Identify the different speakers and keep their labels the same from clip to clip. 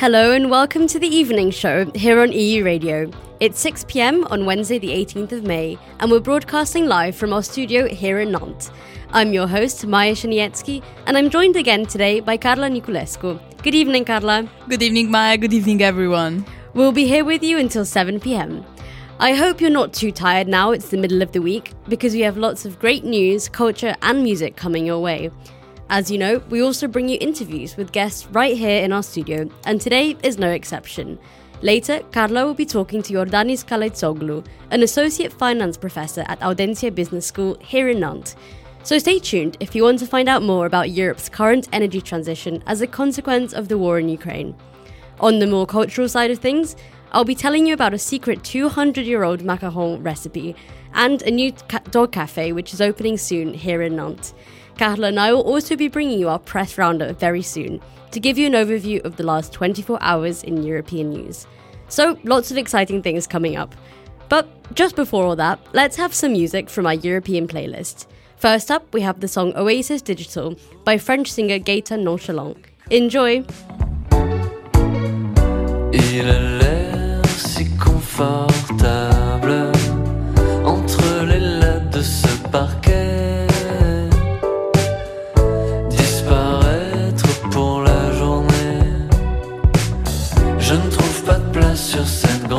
Speaker 1: Hello and welcome to the evening show here on EU Radio. It's 6 pm on Wednesday, the 18th of May, and we're broadcasting live from our studio here in Nantes. I'm your host, Maya Shanietsky, and I'm joined again today by Carla Niculescu. Good evening, Carla.
Speaker 2: Good evening, Maya. Good evening, everyone.
Speaker 1: We'll be here with you until 7 pm. I hope you're not too tired now, it's the middle of the week, because we have lots of great news, culture, and music coming your way. As you know, we also bring you interviews with guests right here in our studio, and today is no exception. Later, Carla will be talking to Yordanis Kalaitzoglou, an associate finance professor at Audencia Business School here in Nantes. So stay tuned if you want to find out more about Europe's current energy transition as a consequence of the war in Ukraine. On the more cultural side of things, I'll be telling you about a secret 200 year old macaron recipe and a new ca- dog cafe which is opening soon here in Nantes. Carla and I will also be bringing you our press roundup very soon to give you an overview of the last 24 hours in European news. So, lots of exciting things coming up. But just before all that, let's have some music from our European playlist. First up, we have the song Oasis Digital by French singer Gaëtan Nonchalant. Enjoy!
Speaker 3: Il a l'air si confortable entre les de ce parquet.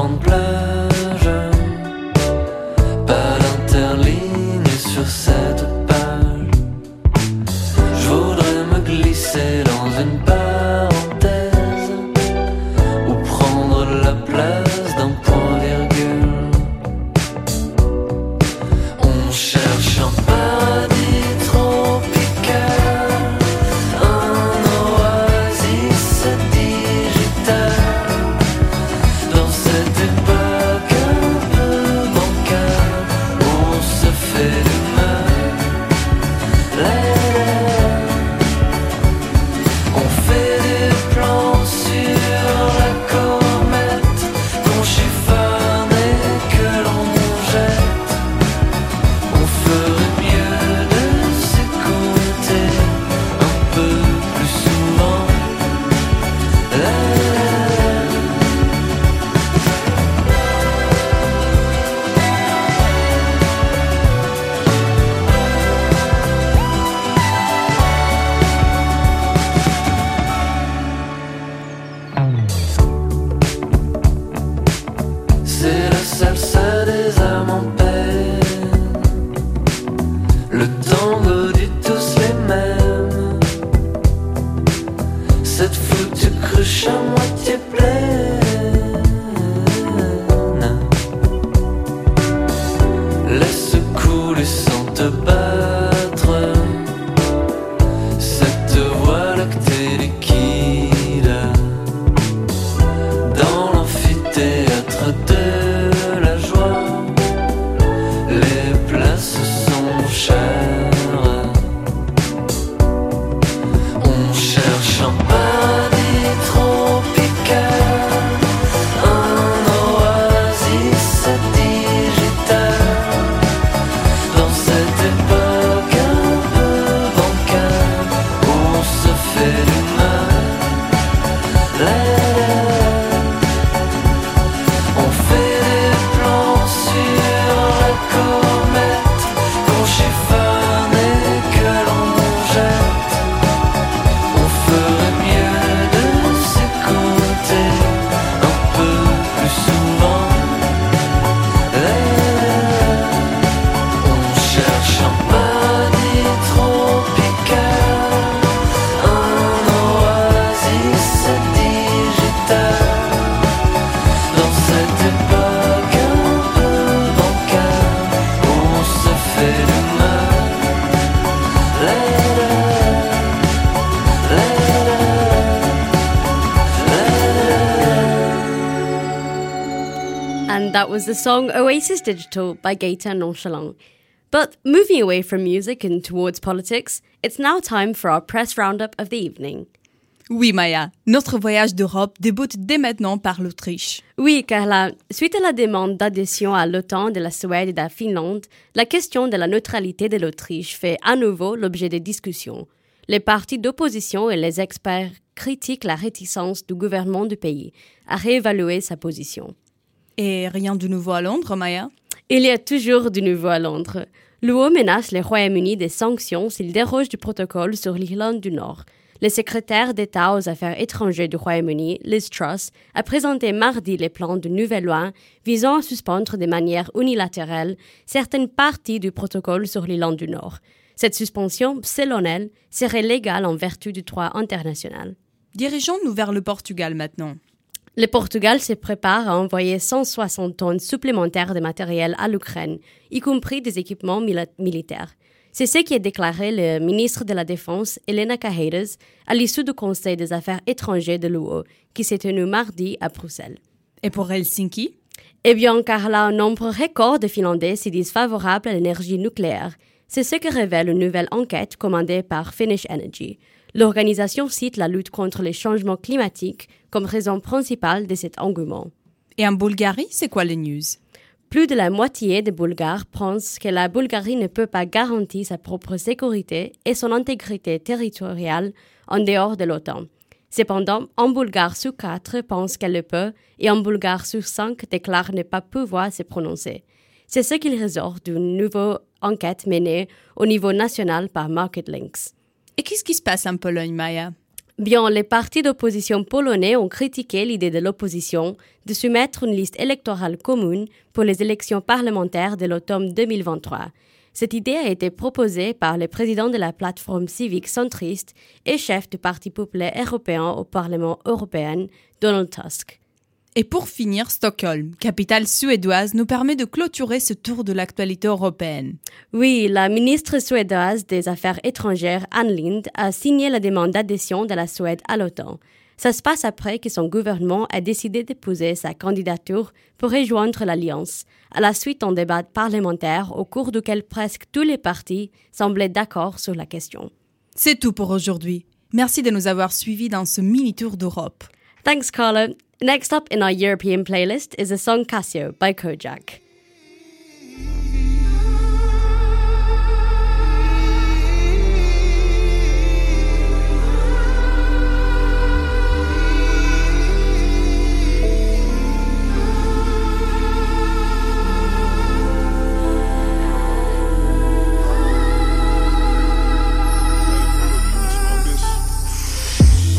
Speaker 3: ងផ្លូ
Speaker 1: វ was the song Oasis Digital by Gaëtan Nonchalant. But moving away from music and towards politics, it's now time for our press roundup of the evening.
Speaker 2: Oui, Maya, notre voyage d'Europe débute dès maintenant par l'Autriche.
Speaker 1: Oui, Carla, suite à la demande d'adhésion à l'OTAN de la Suède et de la Finlande, la question de la neutralité de l'Autriche fait à nouveau l'objet de discussions. Les partis d'opposition et les experts
Speaker 4: critique la réticence du gouvernement du pays à réévaluer sa position.
Speaker 2: Et rien de nouveau à Londres, Maya?
Speaker 4: Il y a toujours du nouveau à Londres. L'UE menace le Royaume-Uni des sanctions s'il déroge du protocole sur l'Irlande du Nord. Le secrétaire d'État aux Affaires étrangères du Royaume-Uni, Liz Truss, a présenté mardi les plans de nouvelle loi visant à suspendre de manière unilatérale certaines parties du protocole sur l'Irlande du Nord. Cette suspension, selon elle, serait légale en vertu du droit international.
Speaker 2: Dirigeons-nous vers le Portugal maintenant.
Speaker 4: Le Portugal se prépare à envoyer 160 tonnes supplémentaires de matériel à l'Ukraine, y compris des équipements militaires. C'est ce qui a déclaré le ministre de la Défense, Elena Cajedas, à l'issue du Conseil des affaires étrangères de l'UE, qui s'est tenu mardi à Bruxelles.
Speaker 2: Et pour Helsinki?
Speaker 4: Eh bien, car là, un nombre record de Finlandais se disent favorables à l'énergie nucléaire. C'est ce que révèle une nouvelle enquête commandée par Finnish Energy. L'organisation cite la lutte contre les changements climatiques comme raison principale de cet engouement.
Speaker 2: Et en Bulgarie, c'est quoi les news?
Speaker 4: Plus de la moitié des Bulgares pensent que la Bulgarie ne peut pas garantir sa propre sécurité et son intégrité territoriale en dehors de l'OTAN. Cependant, un Bulgare sur quatre pense qu'elle le peut et un Bulgare sur cinq déclare ne pas pouvoir se prononcer. C'est ce qu'il ressort d'une nouvelle enquête menée au niveau national par Market Links.
Speaker 2: Et qu'est-ce qui se passe en Pologne, Maya?
Speaker 4: Bien, les partis d'opposition polonais ont critiqué l'idée de l'opposition de soumettre une liste électorale commune pour les élections parlementaires de l'automne 2023. Cette idée a été proposée par le président de la plateforme civique centriste et chef du Parti populaire européen au Parlement européen, Donald Tusk.
Speaker 2: Et pour finir, Stockholm, capitale suédoise, nous permet de clôturer ce tour de l'actualité européenne.
Speaker 4: Oui, la ministre suédoise des Affaires étrangères, Ann Lind, a signé la demande d'adhésion de la Suède à l'OTAN. Ça se passe après que son gouvernement a décidé d'épouser sa candidature pour rejoindre l'Alliance, à la suite d'un débat parlementaire au cours duquel presque tous les partis semblaient d'accord sur la question.
Speaker 2: C'est tout pour aujourd'hui. Merci de nous avoir suivis dans ce mini-tour d'Europe.
Speaker 4: Thanks, Carla. Next up in our European playlist is the song Casio by Kojaque.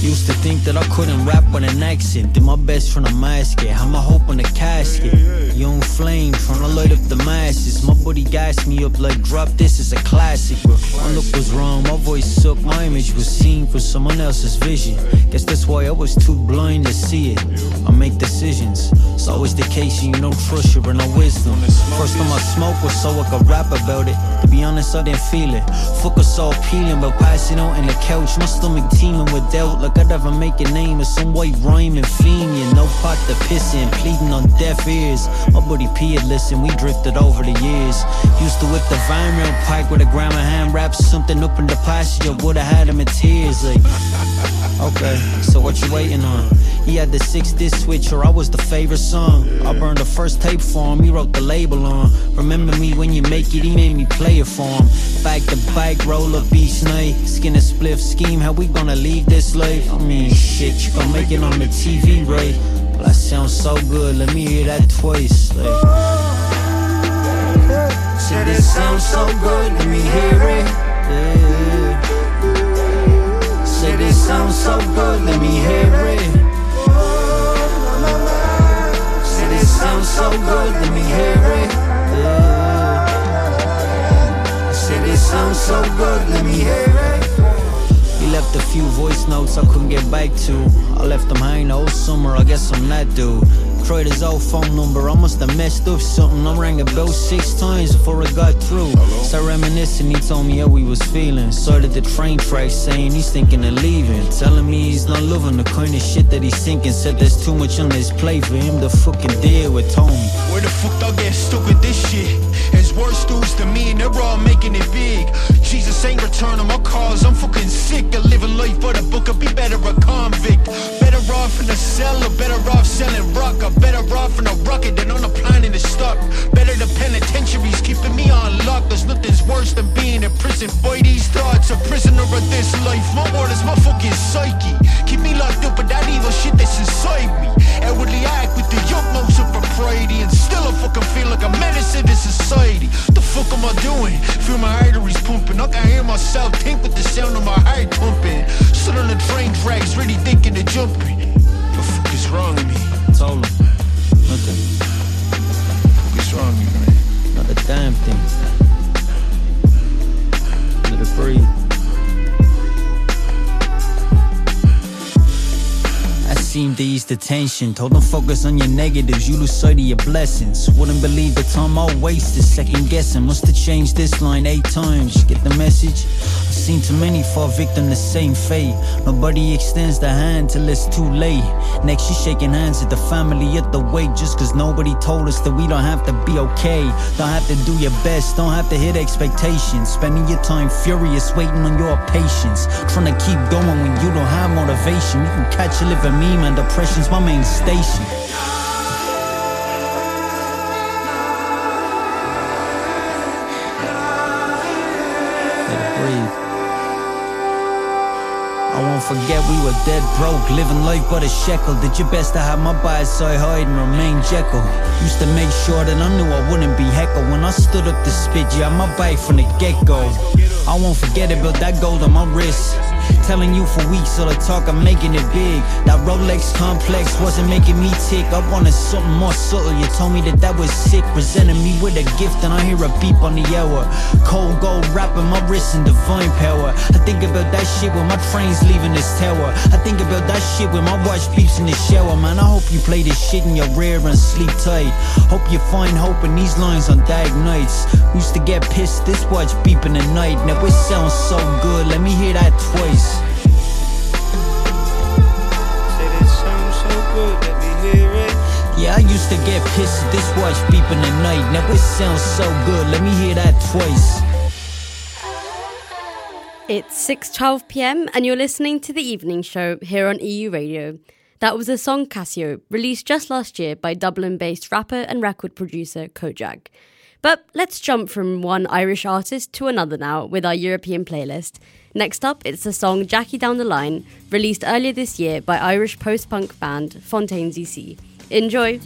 Speaker 5: Used to think that I couldn't rap with an accent. Did my best from the mask it. Had my hope on the casket. Young flame trying to light up the masses. My buddy gassed me up like drop this is a classic. My look was wrong, my voice sucked, my image was seen for someone else's vision. Guess that's why I was too blind to see it. I make decisions. It's always the case, and you don't trust your inner wisdom. First time I smoked was so I could rap about it. To be honest, I didn't feel it. Focus all peeling, but passing out in the couch. My stomach teeming with doubt, like I'd ever make a name of some white rhyming fiend. You no pot to piss in, pleading on deaf ears. My buddy P had listened, we drifted over the years. Used to whip the vine rail pike with a grandma hand wrap something up in the passage. I would've had him in tears. Like, okay, so what you waiting on? He had the six disc switch, or I was the favorite song. I burned the first tape for him, he wrote the label on. Remember me when you make it, he made me play it for him. Back to bike, roll up each night. Skin a spliff scheme, how we gonna leave this life? I mean, shit, you gon' make it on the TV, right? Well, that sounds so good, let me hear that twice. Like, said it sounds so good, let me hear it. Yeah. Said it sounds so good, let me hear it. Said it sounds so good, let me hear it. Yeah. Said it sounds so good, let me hear it. Left a few voice notes I couldn't get back to. I left them hanging all summer, I guess I'm that dude. Tried his old phone number, I must have messed up something. I rang a bell six times before I got through. Started reminiscing, he told me how he was feeling. Started the train tracks saying he's thinking of leaving. Telling me he's not loving the kind of shit that he's thinking. Said there's too much on his plate for him to fucking deal with Tony.
Speaker 6: Where the fuck I get stuck with this shit? worse worst dudes to me and they're all making it big. Jesus ain't returning my calls, I'm fucking sick. Of living life for the book, I'd be better a convict. Better off in a cell or better off selling rock. I'm better off in a rocket than on a plane and it's stuck. Better the penitentiary's keeping me on lock. There's nothing's worse than being in prison. Boy, these thoughts, a prisoner of this life. My water's my fucking psyche. Keep me locked up with that evil shit that's inside me. Outwardly act with the utmost of propriety And still I fucking feel like a menace This society city. The fuck am I doing? Feel my arteries pumping. I can hear myself think with the sound of my heart pumping. Sit on the train tracks, really thinking of jumping. The fuck is wrong with me?
Speaker 5: Told him. Nothing.
Speaker 6: Fuck is wrong with me, man?
Speaker 5: Not a damn thing. Let it breathe. I seemed to ease the tension. Told them focus on your negatives, you lose sight of your blessings. Wouldn't believe the time I wasted second guessing. Must have changed this line eight times. Get the message? I've seen too many fall victim to same fate. Nobody extends the hand till it's too late. Next, you shaking hands at the family at the wake just cause nobody told us that we don't have to be okay. Don't have to do your best, don't have to hit expectations. Spending your time furious, waiting on your patience. Trying to keep going when you don't have motivation. You can catch a living meme and depression's my main station. Let it breathe. I won't forget we were dead broke, living life but a shekel. Did your best to have my by side hide and remain Jekyll. Used to make sure that I knew I wouldn't be heckle when I stood up to spit. Yeah, my bite from the get go. I won't forget about that gold on my wrist. Telling you for weeks all the talk, I'm making it big. That Rolex complex wasn't making me tick. I wanted something more subtle. You told me that that was sick. Presenting me with a gift, and I hear a beep on the hour. Cold gold wrapping my wrist in divine power. I think about that shit when my train's leaving this tower. I think about that shit when my watch beeps in the shower. Man, I hope you play this shit in your rear and sleep tight. Hope you find hope in these lines on dark nights. Used to get pissed, this watch beeping at night. Now it sounds so good, let me hear that twice.
Speaker 7: Said it sounds so good, let me hear it.
Speaker 5: Yeah, I used to get pissed at this watch beeping at night. Now it sounds so good, let me hear that twice.
Speaker 4: It's 6:12 p.m. and you're listening to the evening show here on EU Radio. That was a song Casio, released just last year by Dublin-based rapper and record producer Kojaque. But let's jump from one Irish artist to another now with our European playlist. Next up, it's the song Jackie Down the Line, released earlier this year by Irish post-punk band Fontaines DC. Enjoy!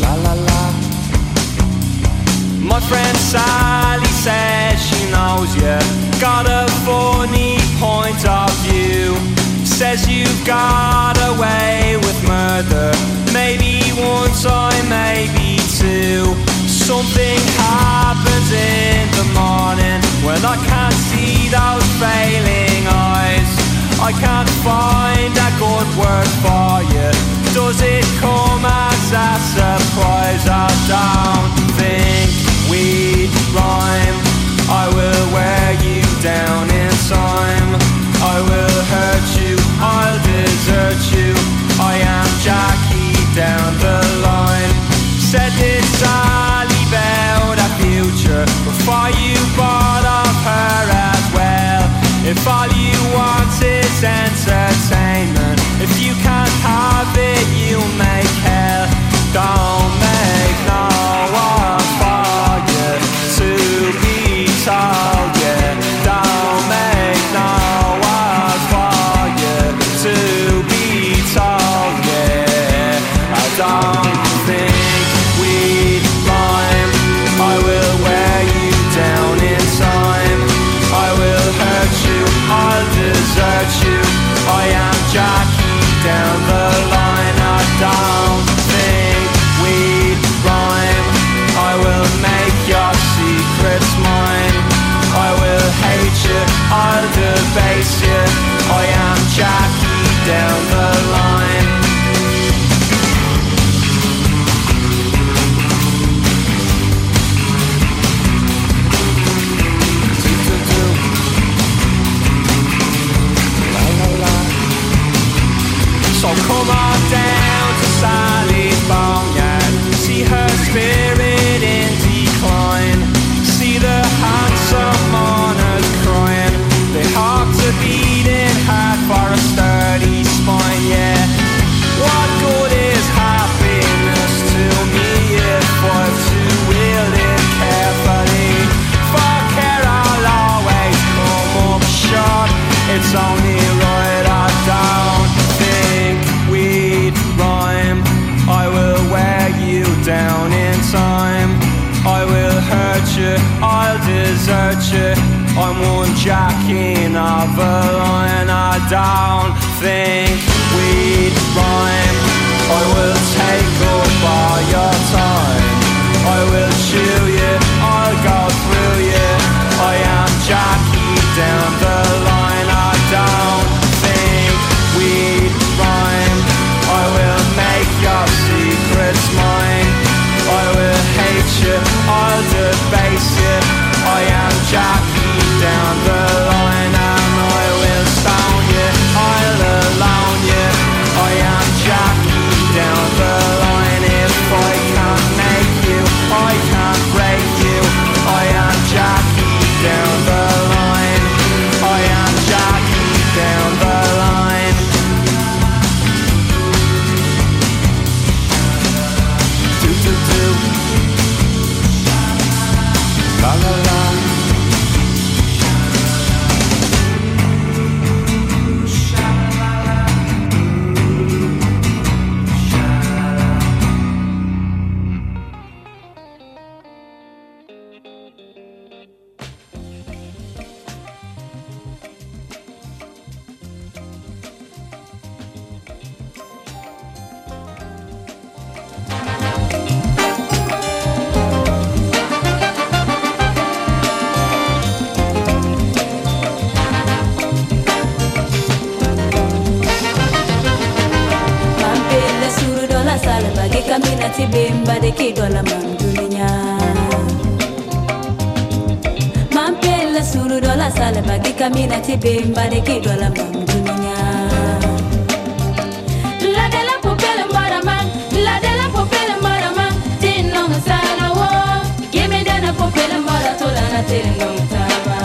Speaker 8: La la la. My friend Sally says she knows you. Got a funny point of view. Says you got away with murder. Maybe one time, maybe two.
Speaker 9: Kami nanti bimba de ki dola mam dunia. Mampele suru dola sale bagi kami nanti bimba de ki dola mam dunia. La de la popele mara man, la de la popele mara man, tin long sana wo. Gimme dana popele mara to dana tin long taba.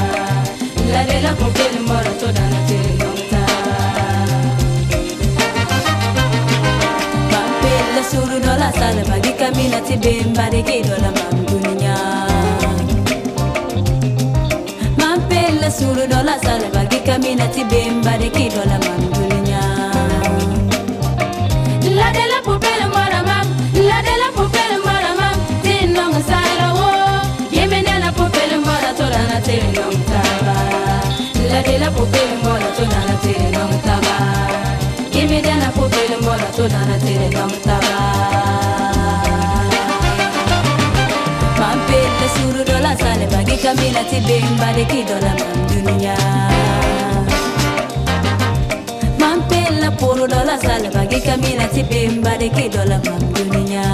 Speaker 9: La de la popele mara to dola mam dunia. Mampela suru dola sale bagi kami nanti bimba de ki dola mam dunia. La de la popele mara mam, la de la popele mara mam, tin nong sala wo. Yeme na popele mara to na tin nong taba. La de la popele mara to na tin nong taba. Yeme na popele mara to na tin nong taba. Sale bagi kami nanti bimba de ki dola mam dunia. Mampela puro dola sale bagi kami nanti bimba de ki dola mam dunia.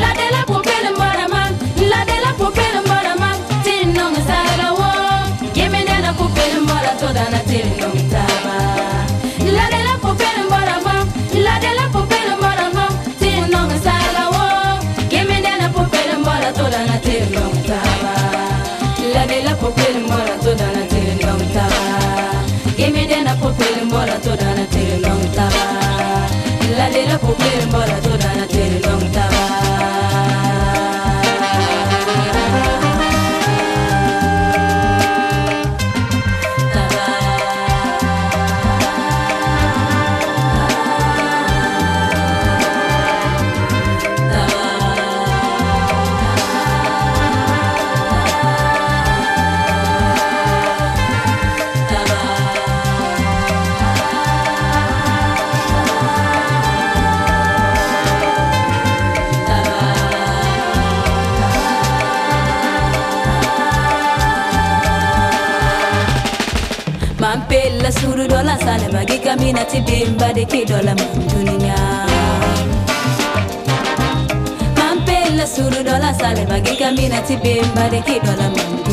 Speaker 9: La de la popele mara mam, la de la popele mara mam, tin nong sala wo. Yeme na popele mara to dana tin nong taba. La de la popele mara popele mara to dana tin nong taba. La de la popele mara to dana tin nong taba. Gimme bade ke dola man duniya suru dola sale bagi kamina ti bade ke dola man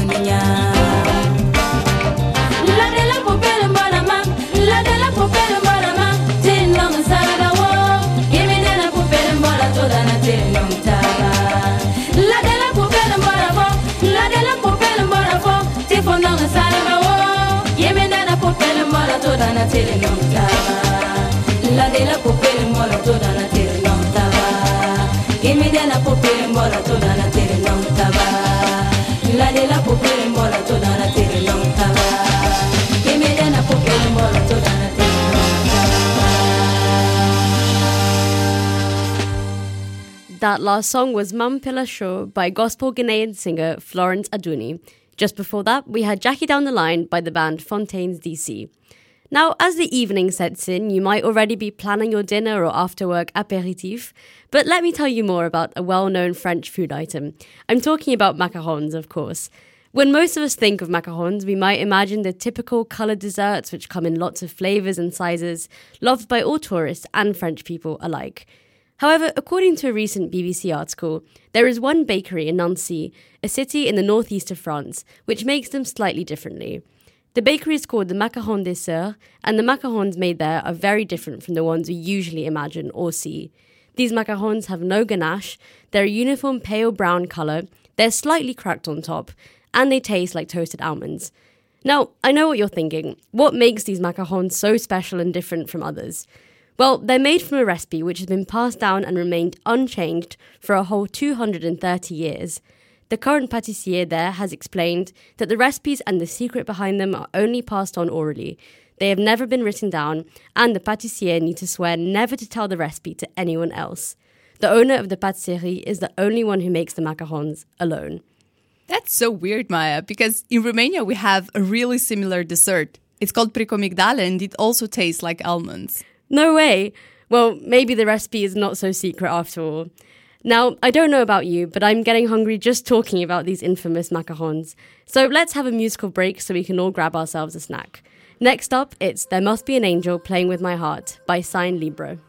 Speaker 9: dana tin long. La mara to dana tin long taba. La dana tin long.
Speaker 4: That last song was Pila Show by gospel Ghanaian singer Florence Aduni. Just before that, we had Jackie Down the Line by the band Fontaines DC. Now, as the evening sets in, you might already be planning your dinner or after work aperitif, but let me tell you more about a well known French food item. I'm talking about macarons, of course. When most of us think of macarons, we might imagine the typical coloured desserts which come in lots of flavours and sizes, loved by all tourists and French people alike. However, according to a recent BBC article, there is one bakery in Nancy, a city in the northeast of France, which makes them slightly differently. The bakery is called the Macaron des Sœurs, and the macarons made there are very different from the ones we usually imagine or see. These macarons have no ganache, they're a uniform pale brown colour, they're slightly cracked on top, and they taste like toasted almonds. Now, I know what you're thinking. What makes these macarons so special and different from others? Well, they're made from a recipe which has been passed down and remained unchanged for a whole 230 years. The current pâtissier there has explained that the recipes and the secret behind them are only passed on orally. They have never been written down, and the pâtissier need to swear never to tell the recipe to anyone else. The owner of the pâtisserie is the only one who makes the macarons alone.
Speaker 2: That's so weird, Maya, because in Romania we have a really similar dessert. It's called pricomigdale and it also tastes like almonds.
Speaker 4: No way! Well, maybe the recipe is not so secret after all. Now, I don't know about you, but I'm getting hungry just talking about these infamous macarons. So let's have a musical break so we can all grab ourselves a snack. Next up, it's There Must Be an Angel Playing with My Heart by Sign
Speaker 10: Libra.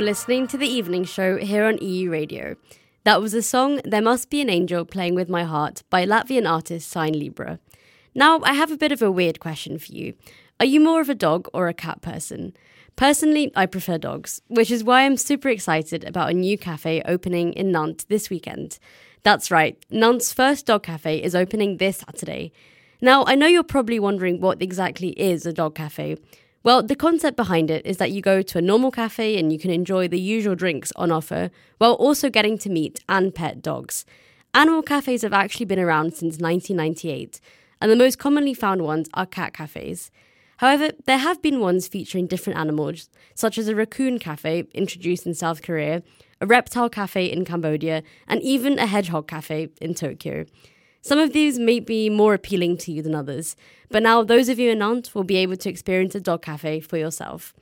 Speaker 4: You're listening to the evening show here on EU Radio. That was the song There Must Be an Angel Playing with My Heart by Latvian artist Sign Libra. Now, I have a bit of a weird question for you. Are you more of a dog or a cat person? Personally, I prefer dogs, which is why I'm super excited about a new cafe opening in Nantes this weekend. That's right, Nantes' first dog cafe is opening this Saturday. Now, I know you're probably wondering what exactly is a dog cafe. Well, the concept behind it is that you go to a normal cafe and you can enjoy the usual drinks on offer while also getting to meet and pet dogs. Animal cafes have actually been around since 1998, and the most commonly found ones are cat cafes. However, there have been ones featuring different animals, such as a raccoon cafe introduced in South Korea, a reptile cafe in Cambodia, and even a hedgehog cafe in Tokyo. Some of these may be more appealing to you than others, but now those of you in Nantes will be able to experience a dog cafe for yourself.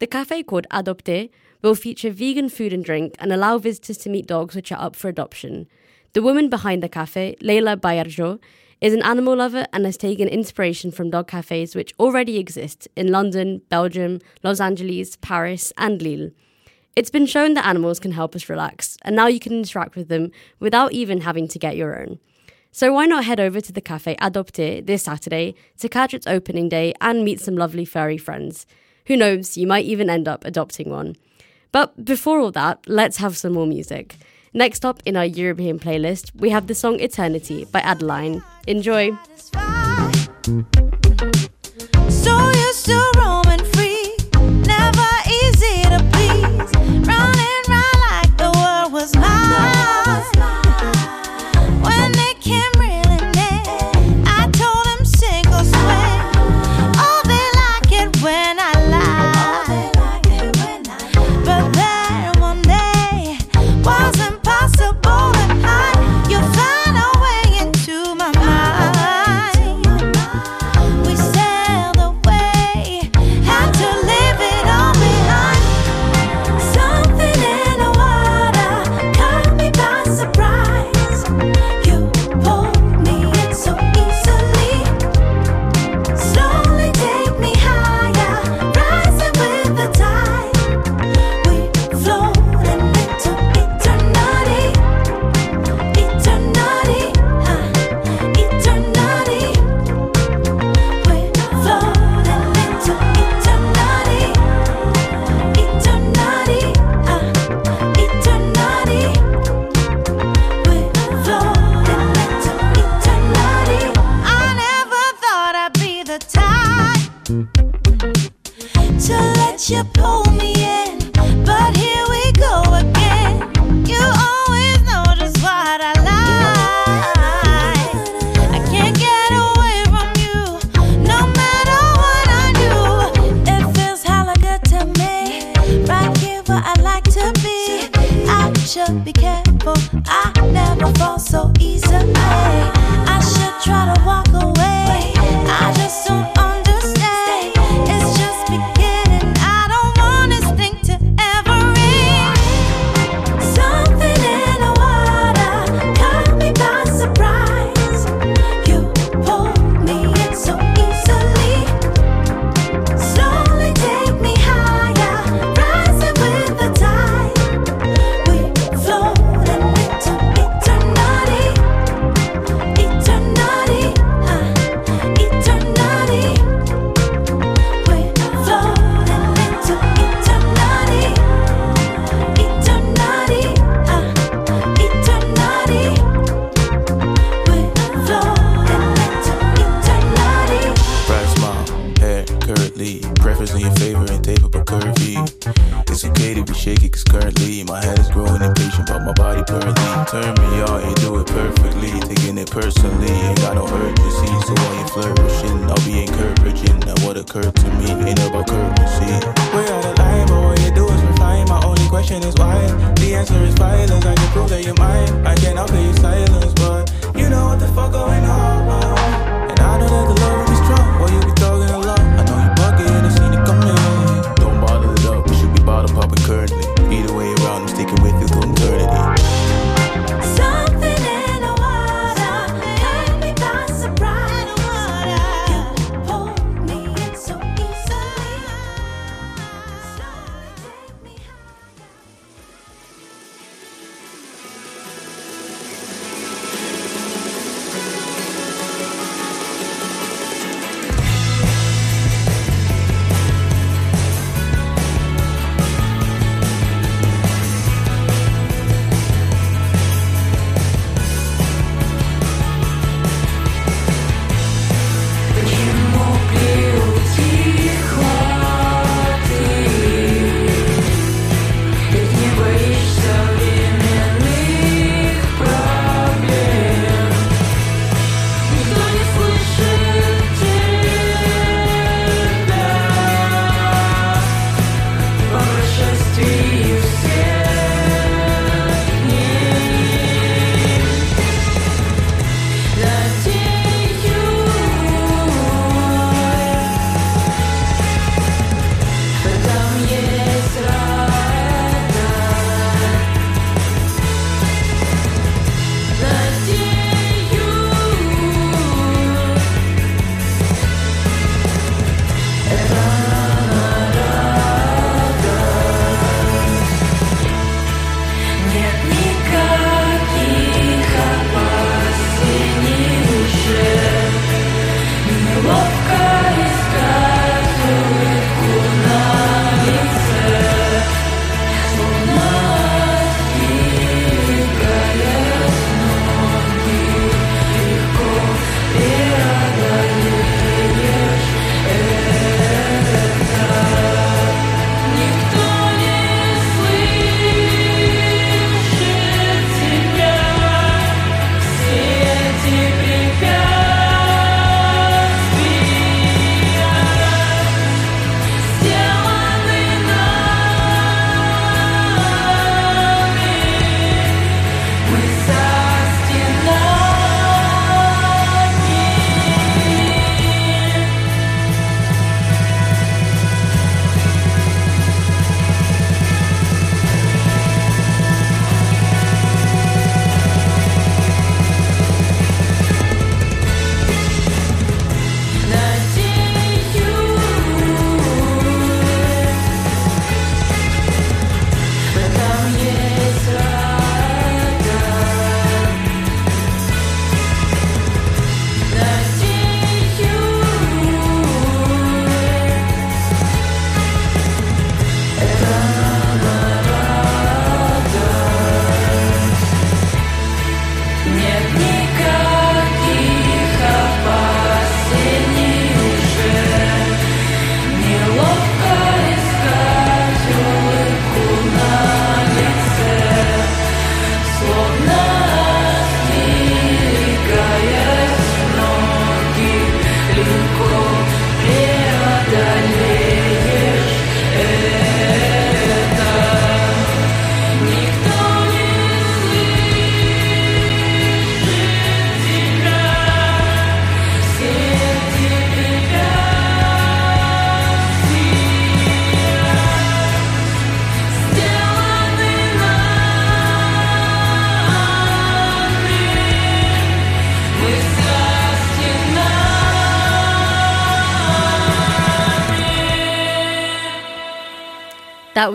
Speaker 4: The cafe called Adopté will feature vegan food and drink and allow visitors to meet dogs which are up for adoption. The woman behind the cafe, Leila Bayarjo, is an animal lover and has taken inspiration from dog cafes which already exist in London, Belgium, Los Angeles, Paris, and Lille. It's been shown that animals can help us relax, and now you can interact with them without even having to get your own. So why not head over to the cafe Adopté this Saturday to catch its opening day and meet some lovely furry friends? Who knows, you might even end up adopting one. But before all that, let's have some more music. Next up in our European playlist, we have the song Eternity by Adeline. Enjoy!
Speaker 11: So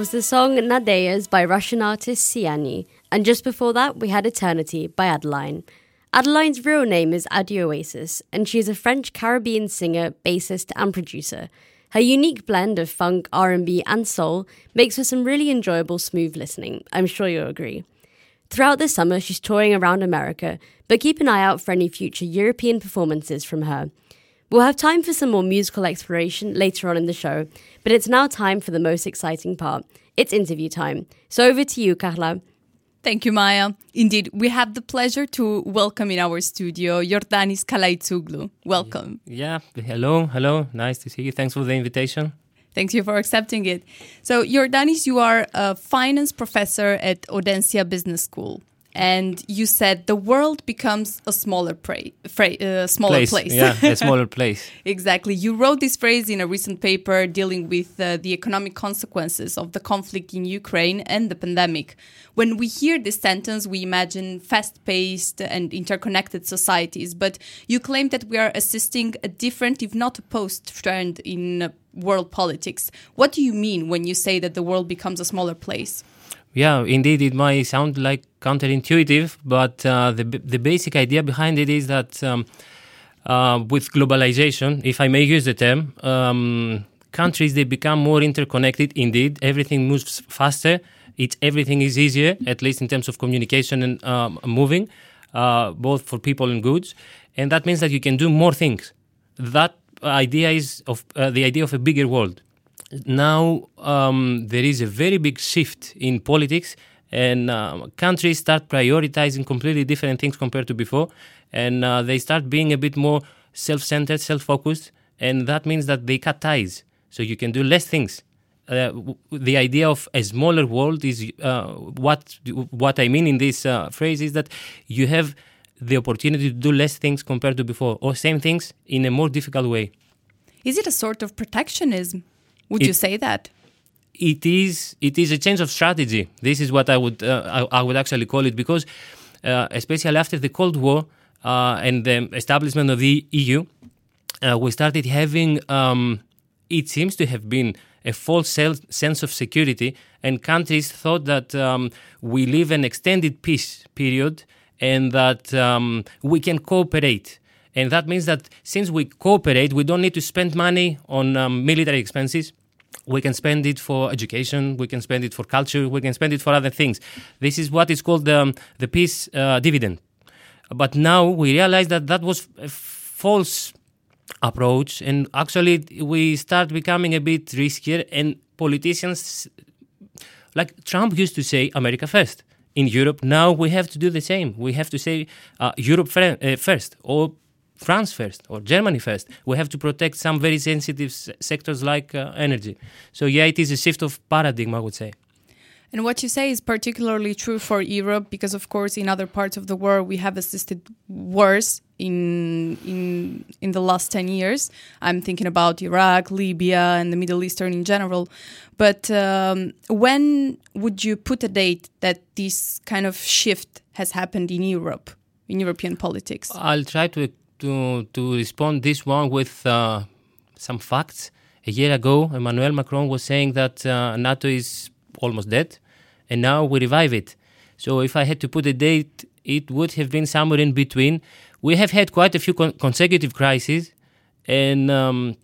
Speaker 4: was the song Nadeyas by Russian artist Siani, and just before that, we had Eternity by Adeline. Adeline's real name is Adi Oasis, and she is a French Caribbean singer, bassist, and producer. Her unique blend of funk, R&B, and soul makes for some really enjoyable smooth listening. I'm sure you'll agree. Throughout the summer, she's touring around America, but keep an eye out for any future European performances from her – We'll have time for some more musical exploration later on in the show, but it's now time for the most exciting part. It's interview time. So over to you, Carla.
Speaker 2: Thank you, Maya. Indeed, we have the pleasure to welcome in our studio Yordanis Kalaitzoglou. Welcome.
Speaker 12: Yeah, hello, hello. Nice to see you. Thanks for the invitation.
Speaker 2: Thank you for accepting it. So, Yordanis, you are a finance professor at Audencia Business School. And you said the world becomes a smaller, pra- fra- uh, smaller place.
Speaker 12: Yeah, a smaller place.
Speaker 2: exactly. You wrote this phrase in a recent paper dealing with uh, the economic consequences of the conflict in Ukraine and the pandemic. When we hear this sentence, we imagine fast paced and interconnected societies, but you claim that we are assisting a different, if not opposed, trend in uh, world politics. What do you mean when you say that the world becomes a smaller place?
Speaker 12: Yeah, indeed, it might sound like counterintuitive, but uh, the the basic idea behind it is that um, uh, with globalization, if I may use the term, um, countries they become more interconnected. Indeed, everything moves faster. It's everything is easier, at least in terms of communication and um, moving, uh, both for people and goods, and that means that you can do more things. That idea is of uh, the idea of a bigger world now um, there is a very big shift in politics and uh, countries start prioritizing completely different things compared to before. And uh, they start being a bit more self-centered self-focused. And that means that they cut ties. So you can do less things. Uh, the idea of a smaller world is uh, what what I mean in this uh, phrase is that you have the opportunity to do less things compared to before or same things in a more difficult way.
Speaker 2: Is it a sort of protectionism? Would
Speaker 12: It-
Speaker 2: you say that?
Speaker 12: it is it is a change of strategy. This is what I would uh, I, I would actually call it because, uh, especially after the Cold War uh, and the establishment of the EU, uh, we started having um, it seems to have been a false sense of security, and countries thought that um, we live an extended peace period and that um, we can cooperate. And that means that since we cooperate, we don't need to spend money on um, military expenses. We can spend it for education. We can spend it for culture. We can spend it for other things. This is what is called um, the peace uh, dividend. But now we realize that that was a false approach, and actually we start becoming a bit riskier. And politicians, like Trump used to say, America first. In Europe, now we have to do the same. We have to say uh, Europe uh, first, or France first, or Germany first. We have to protect some very sensitive s- sectors like uh, energy. So yeah, it is a shift of paradigm, I would say.
Speaker 2: And what you say is particularly true for Europe because, of course, in other parts of the world we have assisted wars in in in the last ten years. I'm thinking about Iraq, Libya, and the Middle Eastern in general. But um, when would you put a date that this kind of shift has happened in Europe, in European politics?
Speaker 12: I'll try to to to respond this one with uh, some facts. A year ago, Emmanuel Macron was saying that uh, NATO is almost dead, and now we revive it. So if I had to put a date, it would have been somewhere in between. We have had quite a few con- consecutive crises, and um,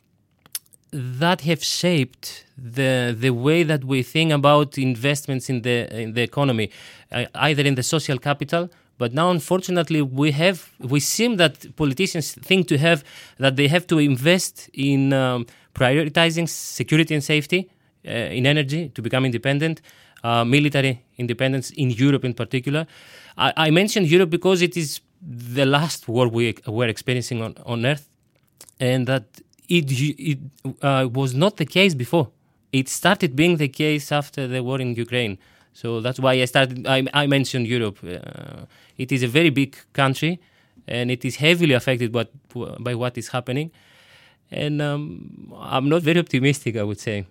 Speaker 12: that have shaped the the way that we think about investments in the in the economy, uh, either in the social capital. But now, unfortunately, we have we seem that politicians think to have that they have to invest in um, prioritizing security and safety, uh, in energy to become independent, uh, military independence in Europe in particular. I, I mentioned Europe because it is the last war we were experiencing on, on Earth, and that it, it uh, was not the case before. It started being the case after the war in Ukraine. So that's why I started. I, I mentioned Europe. Uh, it is a very big country, and it is heavily affected by, by what is happening. And um, I'm not very optimistic. I would say.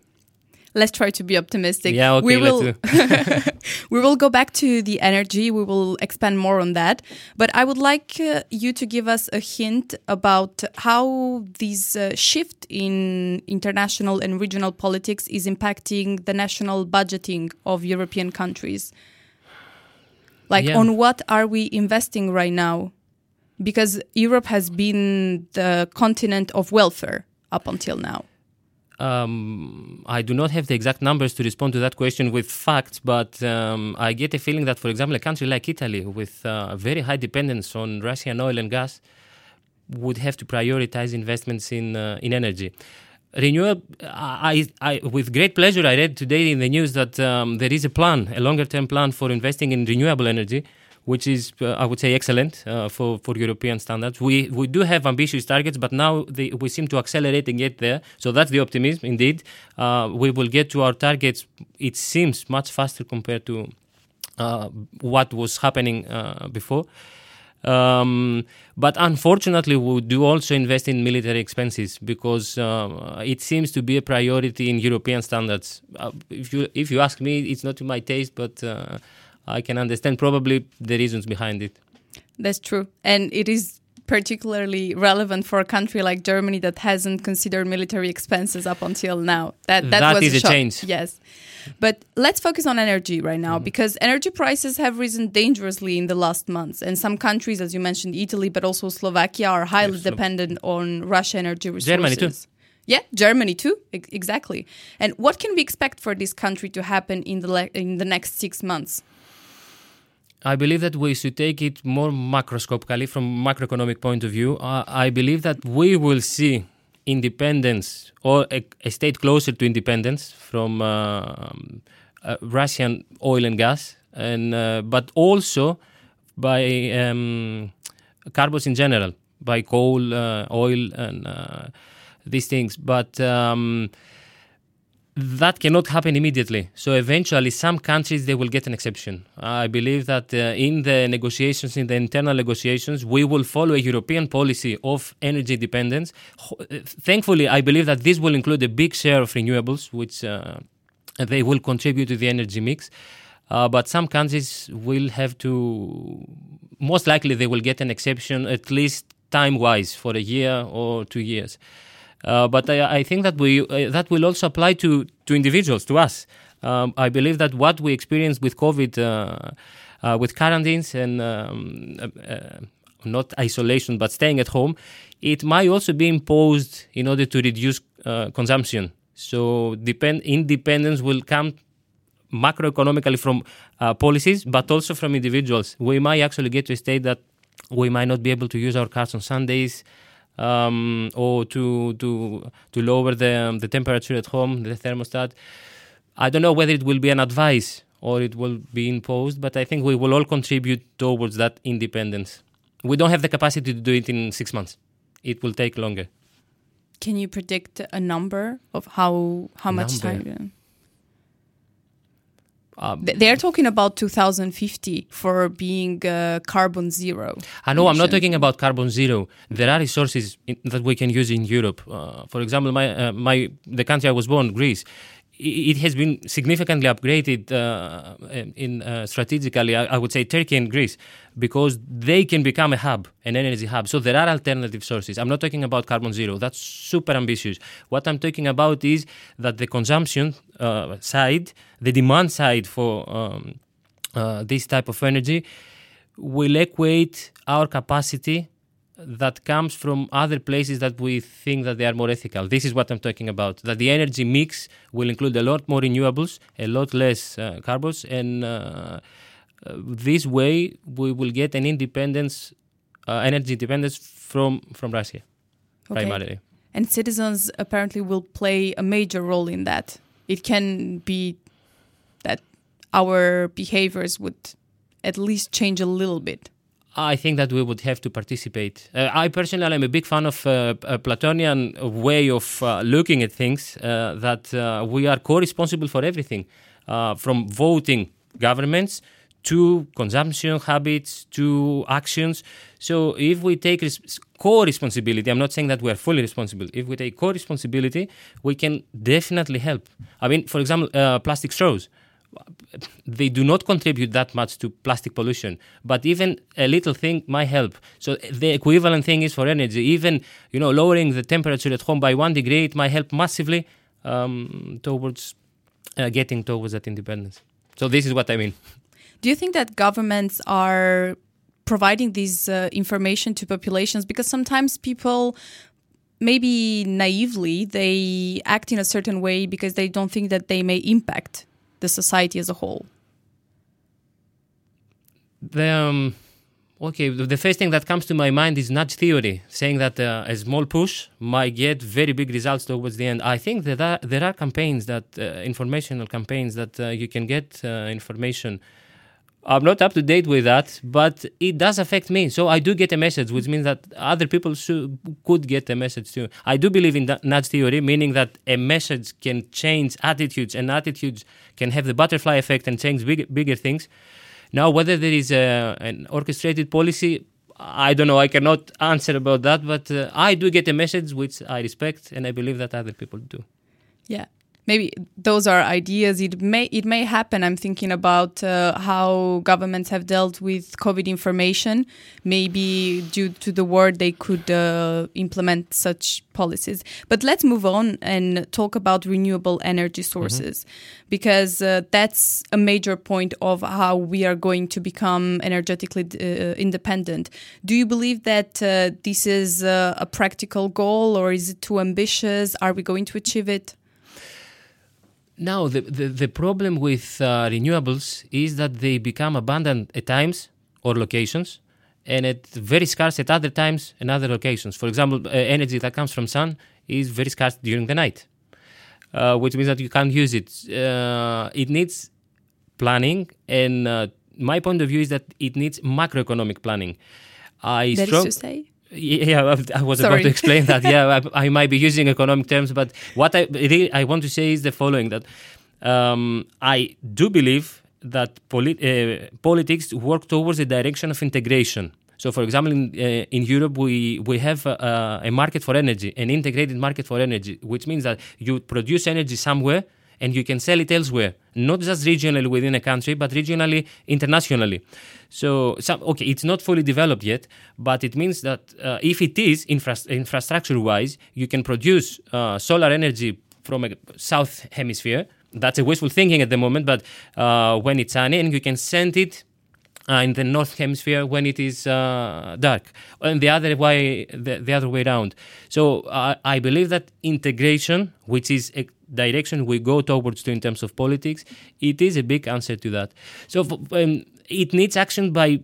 Speaker 2: Let's try to be optimistic.
Speaker 12: Yeah, okay,
Speaker 2: we will. we will go back to the energy. We will expand more on that. But I would like uh, you to give us a hint about how this uh, shift in international and regional politics is impacting the national budgeting of European countries. Like,
Speaker 12: Yeah.
Speaker 2: on what are we investing right now? Because Europe has been the continent of welfare up until now.
Speaker 12: Um, I do not have the exact numbers to respond to that question with facts, but um, I get a feeling that, for example, a country like Italy, with uh, very high dependence on Russian oil and gas, would have to prioritize investments in uh, in energy. Renewable, I, I, with great pleasure, I read today in the news that um, there is a plan, a longer term plan for investing in renewable energy, which is, uh, I would say, excellent uh, for, for European standards. We, we do have ambitious targets, but now we seem to accelerate and get there. So that's the optimism, indeed. Uh, we will get to our targets, it seems, much faster compared to uh, what was happening uh, before. Um, but unfortunately, we do also invest in military expenses because uh, it seems to be a priority in European standards. Uh, if you if you ask me, it's not to my taste, but uh, I can understand probably the reasons behind it.
Speaker 2: That's true. And it is particularly relevant for a country like Germany that hasn't considered military expenses up until now. That that,
Speaker 12: That
Speaker 2: was
Speaker 12: is a
Speaker 2: shock.
Speaker 12: change.
Speaker 2: Yes. But let's focus on energy right now mm-hmm. because energy prices have risen dangerously in the last months. And some countries, as you mentioned, Italy, but also Slovakia, are highly
Speaker 12: Yes,
Speaker 2: dependent on Russian energy resources.
Speaker 12: Germany too.
Speaker 2: Yeah, Germany too. Ex- exactly. And what can we expect for this country to happen in the in the next six months?
Speaker 12: I believe that we should take it more macroscopically from macroeconomic point of view. Uh, I believe that we will see independence or a, a state closer to independence from uh, uh, Russian oil and gas, and uh, but also by um, carbons in general, by coal, uh, oil, and these things. But um, that cannot happen immediately. So eventually, some countries they will get an exception. I believe that uh, in the negotiations, in the internal negotiations, we will follow a European policy of energy dependence. Uh, Thankfully, I believe that this will include a big share of renewables, which uh, they will contribute to the energy mix. Uh, but some countries will have to, most likely, they will get an exception at least time-wise for a year or two years. Uh, but I, I think that we uh, that will also apply to to individuals, to us. Um, I believe that what we experienced with COVID, uh, uh, with quarantines and um, uh, uh, not isolation, but staying at home, it might also be imposed in order to reduce consumption. So depend independence will come macroeconomically from policies, but also from individuals. We might actually get to a state that we might not be able to use our cars on Sundays, um, or to to to lower the the temperature at home, the thermostat. I don't know whether it will be an advice or it will be imposed, but I think we will all contribute towards that independence. We don't have the capacity to do it in six months. It will take longer.
Speaker 2: Can you predict a number of how how much time?
Speaker 12: Um,
Speaker 2: They're talking about 2050 for being uh, carbon zero.
Speaker 12: I know I'm not talking about carbon zero. There are resources in, that we can use in Europe. Uh, for example, my uh, my the country I was born, Greece, it has been significantly upgraded uh, in uh, strategically. I, I would say Turkey and Greece because they can become a hub, an energy hub. So there are alternative sources. I'm not talking about carbon zero. That's super ambitious. What I'm talking about is that the consumption uh, side, the demand side for um, uh, this type of energy will equate our capacity that comes from other places that we think that they are more ethical. This is what I'm talking about. That the energy mix will include a lot more renewables, a lot less uh, carbons, and uh, uh, this way we will get an independence, uh, energy independence from from Russia,
Speaker 2: Okay.
Speaker 12: primarily.
Speaker 2: And citizens apparently will play a major role in that. It can be that our behaviors would at least change a little bit.
Speaker 12: I think that we would have to participate. Uh, I personally am a big fan of uh, a Platonian way of uh, looking at things, uh, that uh, we are co responsible for everything, uh, from voting governments to consumption habits to actions. So if we take res- co responsibility, I'm not saying that we are fully responsible. If we take co responsibility, we can definitely help. I mean, for example, plastic straws they do not contribute that much to plastic pollution but even a little thing might help. So the equivalent thing is for energy. Even you know lowering the temperature at home by one degree it might help massively um, towards uh, getting towards that independence. So this is what i mean.
Speaker 2: Do you think that governments are providing this uh, information to populations? Because sometimes people maybe naively they act in a certain way because they don't think that they may impact the society as a whole
Speaker 12: the, um, Okay, the first thing that comes to my mind is nudge theory, saying that uh, a small push might get very big results towards the end. I think that there, there are campaigns that uh, informational campaigns that uh, you can get uh, information. I'm not up to date with that, but it does affect me. So I do get a message, which means that other people should, could get a message too. I do believe in that nudge theory, meaning that a message can change attitudes, and attitudes can have the butterfly effect and change big, bigger things. Now, whether there is a, an orchestrated policy, I don't know. I cannot answer about that, but uh, I do get a message which I respect, and I believe that other people do.
Speaker 2: Yeah. Maybe those are ideas. It may it may happen. I'm thinking about uh, how governments have dealt with COVID information. Maybe due to the war, they could uh, implement such policies. But let's move on and talk about renewable energy sources, because uh, that's a major point of how we are going to become energetically uh, independent. Do you believe that uh, this is uh, a practical goal, or is it too ambitious? Are we going to achieve it?
Speaker 12: Now, the, the, the problem with uh, renewables is that they become abundant at times or locations, and at very scarce at other times and other locations. For example, uh, energy that comes from sun is very scarce during the night, uh, which means that you can't use it. Uh, it needs planning, and uh, my point of view is that it needs macroeconomic planning. I
Speaker 2: That is
Speaker 12: strong-
Speaker 2: to say.
Speaker 12: Yeah, I- was about to explain that. Yeah, I, I might be using economic terms, but what I really I want to say is the following: that um, I do believe that polit- uh, politics work towards a direction of integration. So, for example, in, uh, in Europe, we, we have uh, a market for energy, an integrated market for energy, which means that you produce energy somewhere and you can sell it elsewhere, not just regionally within a country, but regionally, internationally. So, some, okay, it's not fully developed yet, but it means that uh, if it is infra- infrastructure-wise, you can produce uh, solar energy from a south hemisphere. That's a wishful thinking at the moment, but uh, when it's sunny, and you can send it in the north hemisphere when it is uh, dark, and the other way, the, the other way around. So uh, I believe that integration, which is a direction we go towards to in terms of politics, it is a big answer to that. So um, it needs action by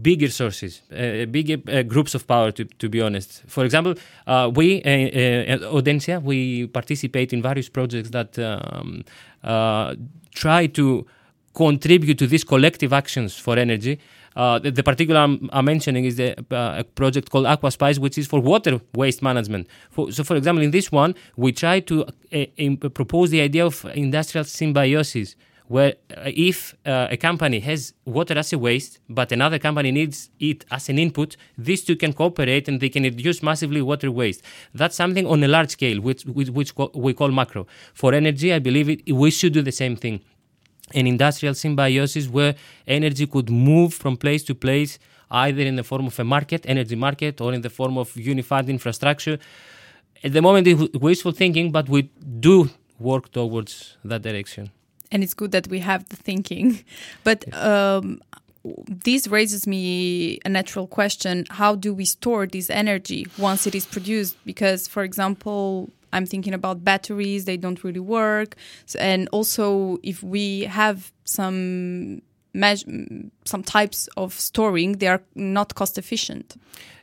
Speaker 12: bigger sources, uh, bigger uh, groups of power. To, to be honest, for example, uh, we uh, uh, at Audencia we participate in various projects that um, uh, try to contribute to these collective actions for energy. Uh, the, the particular I'm, I'm mentioning is the uh, a project called Aquaspice, which is for water waste management. For, so, for example, in this one, we try to uh, propose the idea of industrial symbiosis, where uh, if uh, a company has water as a waste, but another company needs it as an input, these two can cooperate and they can reduce massively water waste. That's something on a large scale, which, which, which we call macro. For energy, I believe it, we should do the same thing an industrial symbiosis where energy could move from place to place, either in the form of a market, energy market, or in the form of unified infrastructure. At the moment, it's wishful thinking, but we do work towards that direction.
Speaker 2: and it's good that we have the thinking but um, this raises me a natural question how do we store this energy once it is produced because for example i'm thinking about batteries they don't really work and also if we have some some types of storing they are not cost efficient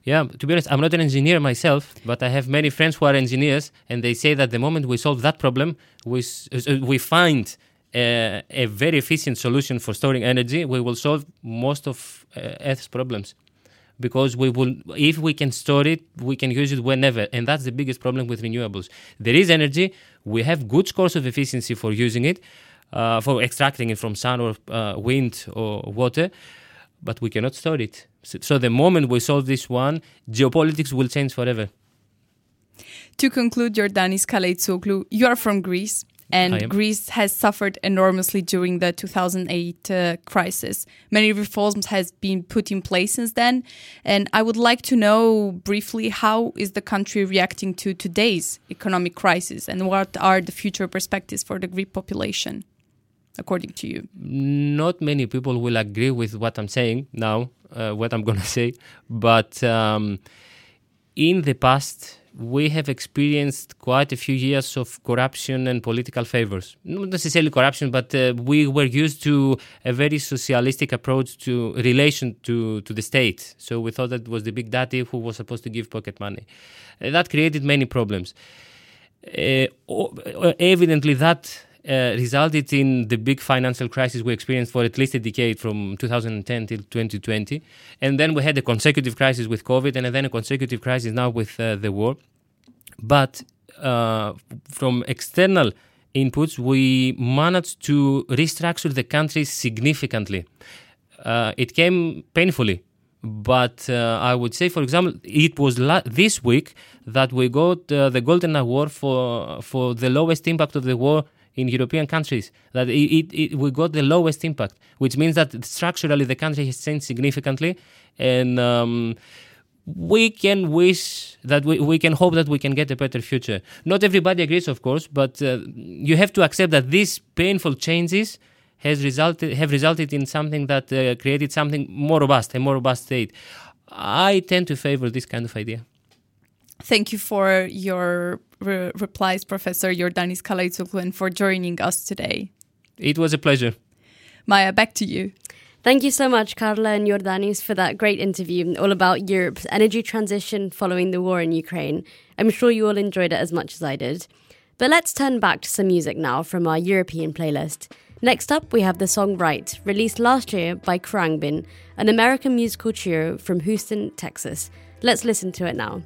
Speaker 12: Yeah, to be honest, I'm not an engineer myself, but I have many friends who are engineers, and they say that the moment we solve that problem, we uh, we find uh, a very efficient solution for storing energy. We will solve most of uh, Earth's problems because we will, if we can store it, we can use it whenever, and that's the biggest problem with renewables. There is energy. We have good scores of efficiency for using it, uh, for extracting it from sun or uh, wind or water but we cannot store it. So, the moment we solve this one, geopolitics will change forever.
Speaker 2: To conclude, Jordanis Kalaitzoglou, you are from Greece, and. Greece has suffered enormously during the 2008 uh, crisis. Many reforms has been put in place since then, and I would like to know briefly how is the country reacting to today's economic crisis, and what are the future perspectives for the Greek population, according to you?
Speaker 12: Not many people will agree with what I'm saying now, uh, what I'm going to say, but um, in the past we have experienced quite a few years of corruption and political favors. Not necessarily corruption, but uh, we were used to a very socialistic approach to relation to, to the state. So we thought that was the big daddy who was supposed to give pocket money. Uh, that created many problems. Uh, uh, evidently, that uh, resulted in the big financial crisis we experienced for at least a decade from 2010 till 2020. And then we had a consecutive crisis with COVID and then a consecutive crisis now with uh, the war. But uh, from external inputs, we managed to restructure the country significantly. Uh, it came painfully, but uh, I would say, for example, it was la- this week that we got uh, the Golden Award for for the lowest impact of the war in European countries. That it, it, it, we got the lowest impact, which means that structurally the country has changed significantly, and um, we can wish that we, we can hope that we can get a better future. Not everybody agrees, of course, but uh, you have to accept that these painful changes has resulted have resulted in something that uh, created something more robust, a more robust state. I tend to favor this kind of idea.
Speaker 2: Thank you for your re- replies, Professor Jordanis Kalaitzoglou, for joining us today.
Speaker 12: It was a pleasure.
Speaker 2: Maya, back to you.
Speaker 4: Thank you so much, Carla and Jordanis, for that great interview all about Europe's energy transition following the war in Ukraine. I'm sure you all enjoyed it as much as I did. But let's turn back to some music now from our European playlist. Next up, we have the song Right, released last year by Khruangbin, an American musical trio from Houston, Texas. Let's listen to it now.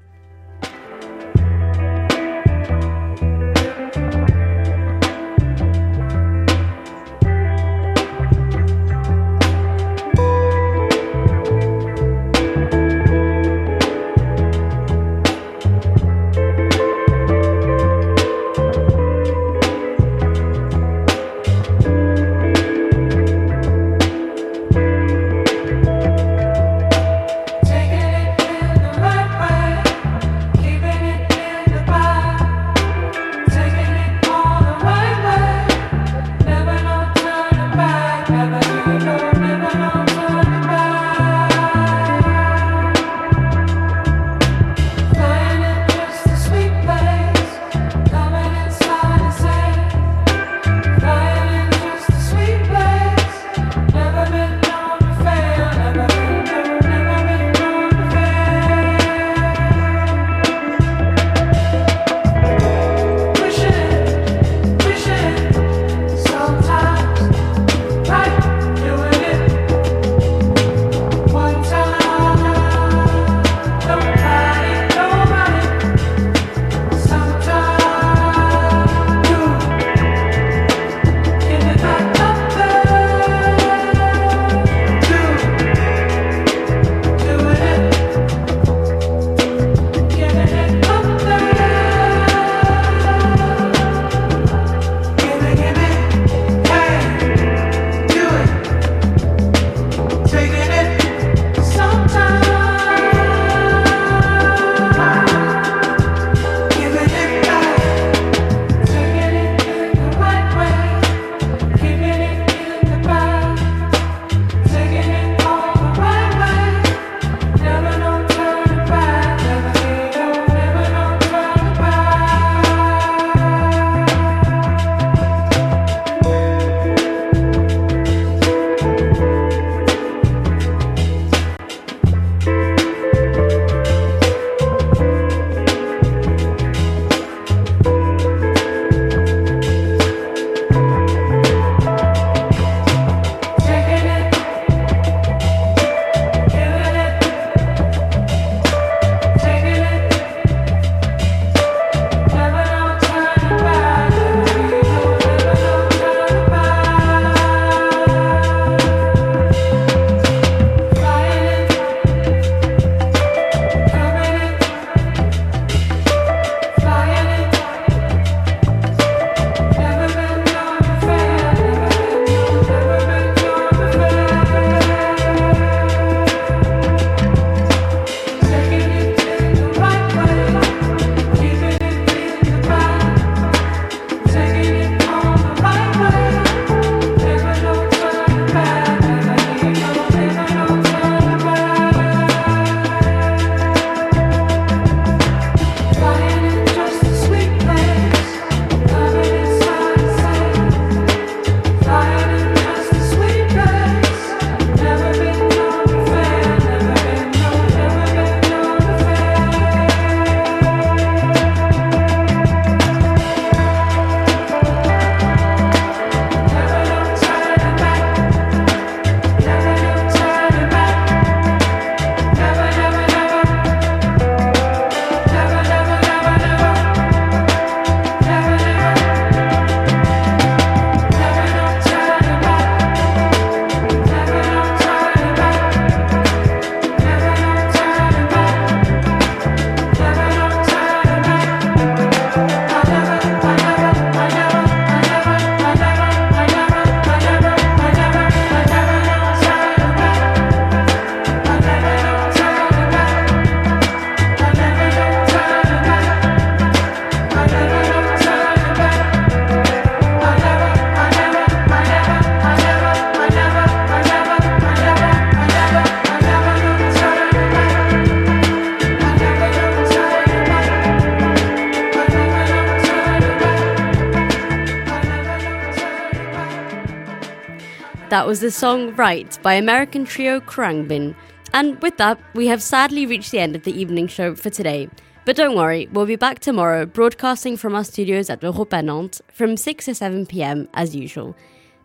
Speaker 4: Was the song Right by American trio Khruangbin. And with that, we have sadly reached the end of the evening show for today. But don't worry, we'll be back tomorrow broadcasting from our studios at Europe à Nantes from 6 to 7 pm as usual.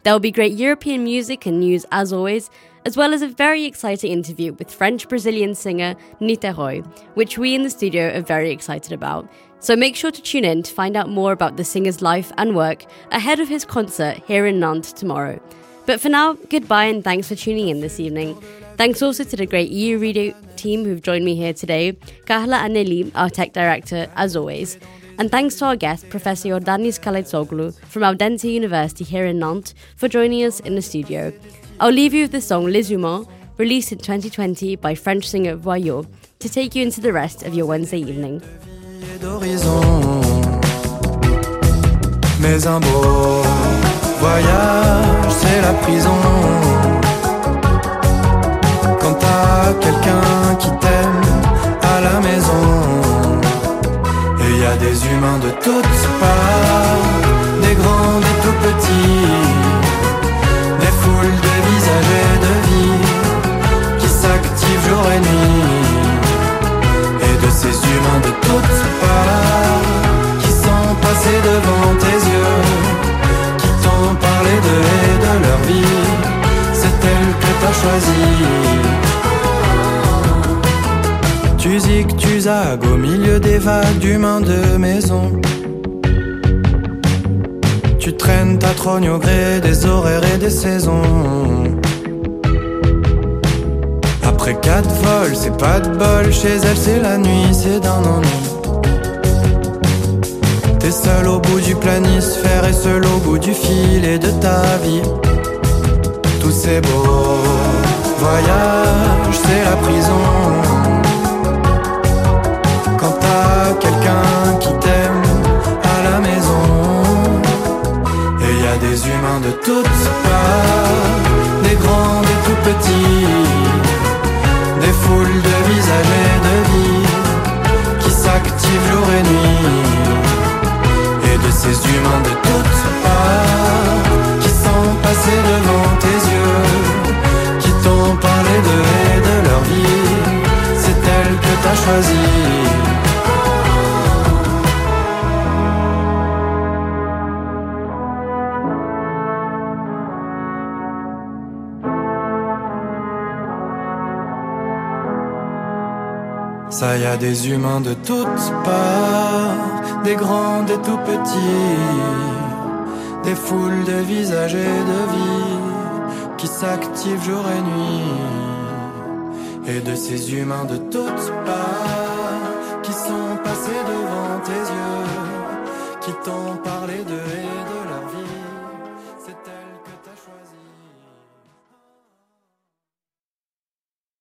Speaker 4: There will be great European music and news as always, as well as a very exciting interview with French Brazilian singer Niterói, which we in the studio are very excited about. So make sure to tune in to find out more about the singer's life and work ahead of his concert here in Nantes tomorrow. But for now, goodbye and thanks for tuning in this evening. Thanks also to the great EU Radio team who've joined me here today, Kahla Aneli, our tech director, as always. And thanks to our guest, Professor Yordanis Kalaitzoglou from Audencia University here in Nantes, for joining us in the studio. I'll leave you with the song Les Humains, released in 2020 by French singer Voyou, to take you into the rest of your Wednesday evening.
Speaker 13: Voyage, c'est la prison. Quand t'as quelqu'un qui t'aime à la maison, et y a des humains de toutes parts, des grands, des tout petits, des foules de visages et de vie qui s'activent jour et nuit et de ces humains de toutes parts qui sont passés devant tes yeux, Tu zig, tu zagues au milieu des vagues d'humains de maison. Tu traînes ta trogne au gré des horaires et des saisons. Après quatre vols, c'est pas de bol. Chez elle, c'est la nuit, c'est d'un ennui. T'es seul au bout du planisphère et seul au bout du filet de ta vie. Tous ces beaux voyages, c'est la prison. Quand t'as quelqu'un qui t'aime à la maison, et y a des humains de toutes parts, des grands, des tout petits des foules de visages et de vie qui s'activent jour et nuit, et de ces humains de toutes parts qui sont passés devant parlé d'eux et de leur vie. C'est elle que t'as choisie. Ça y a des humains de toutes parts, des grands, des tout petits, des foules de visages et de vie s'active jour et nuit. Et de ces humains de toutes parts qui sont passés devant tes yeux, qui t'ont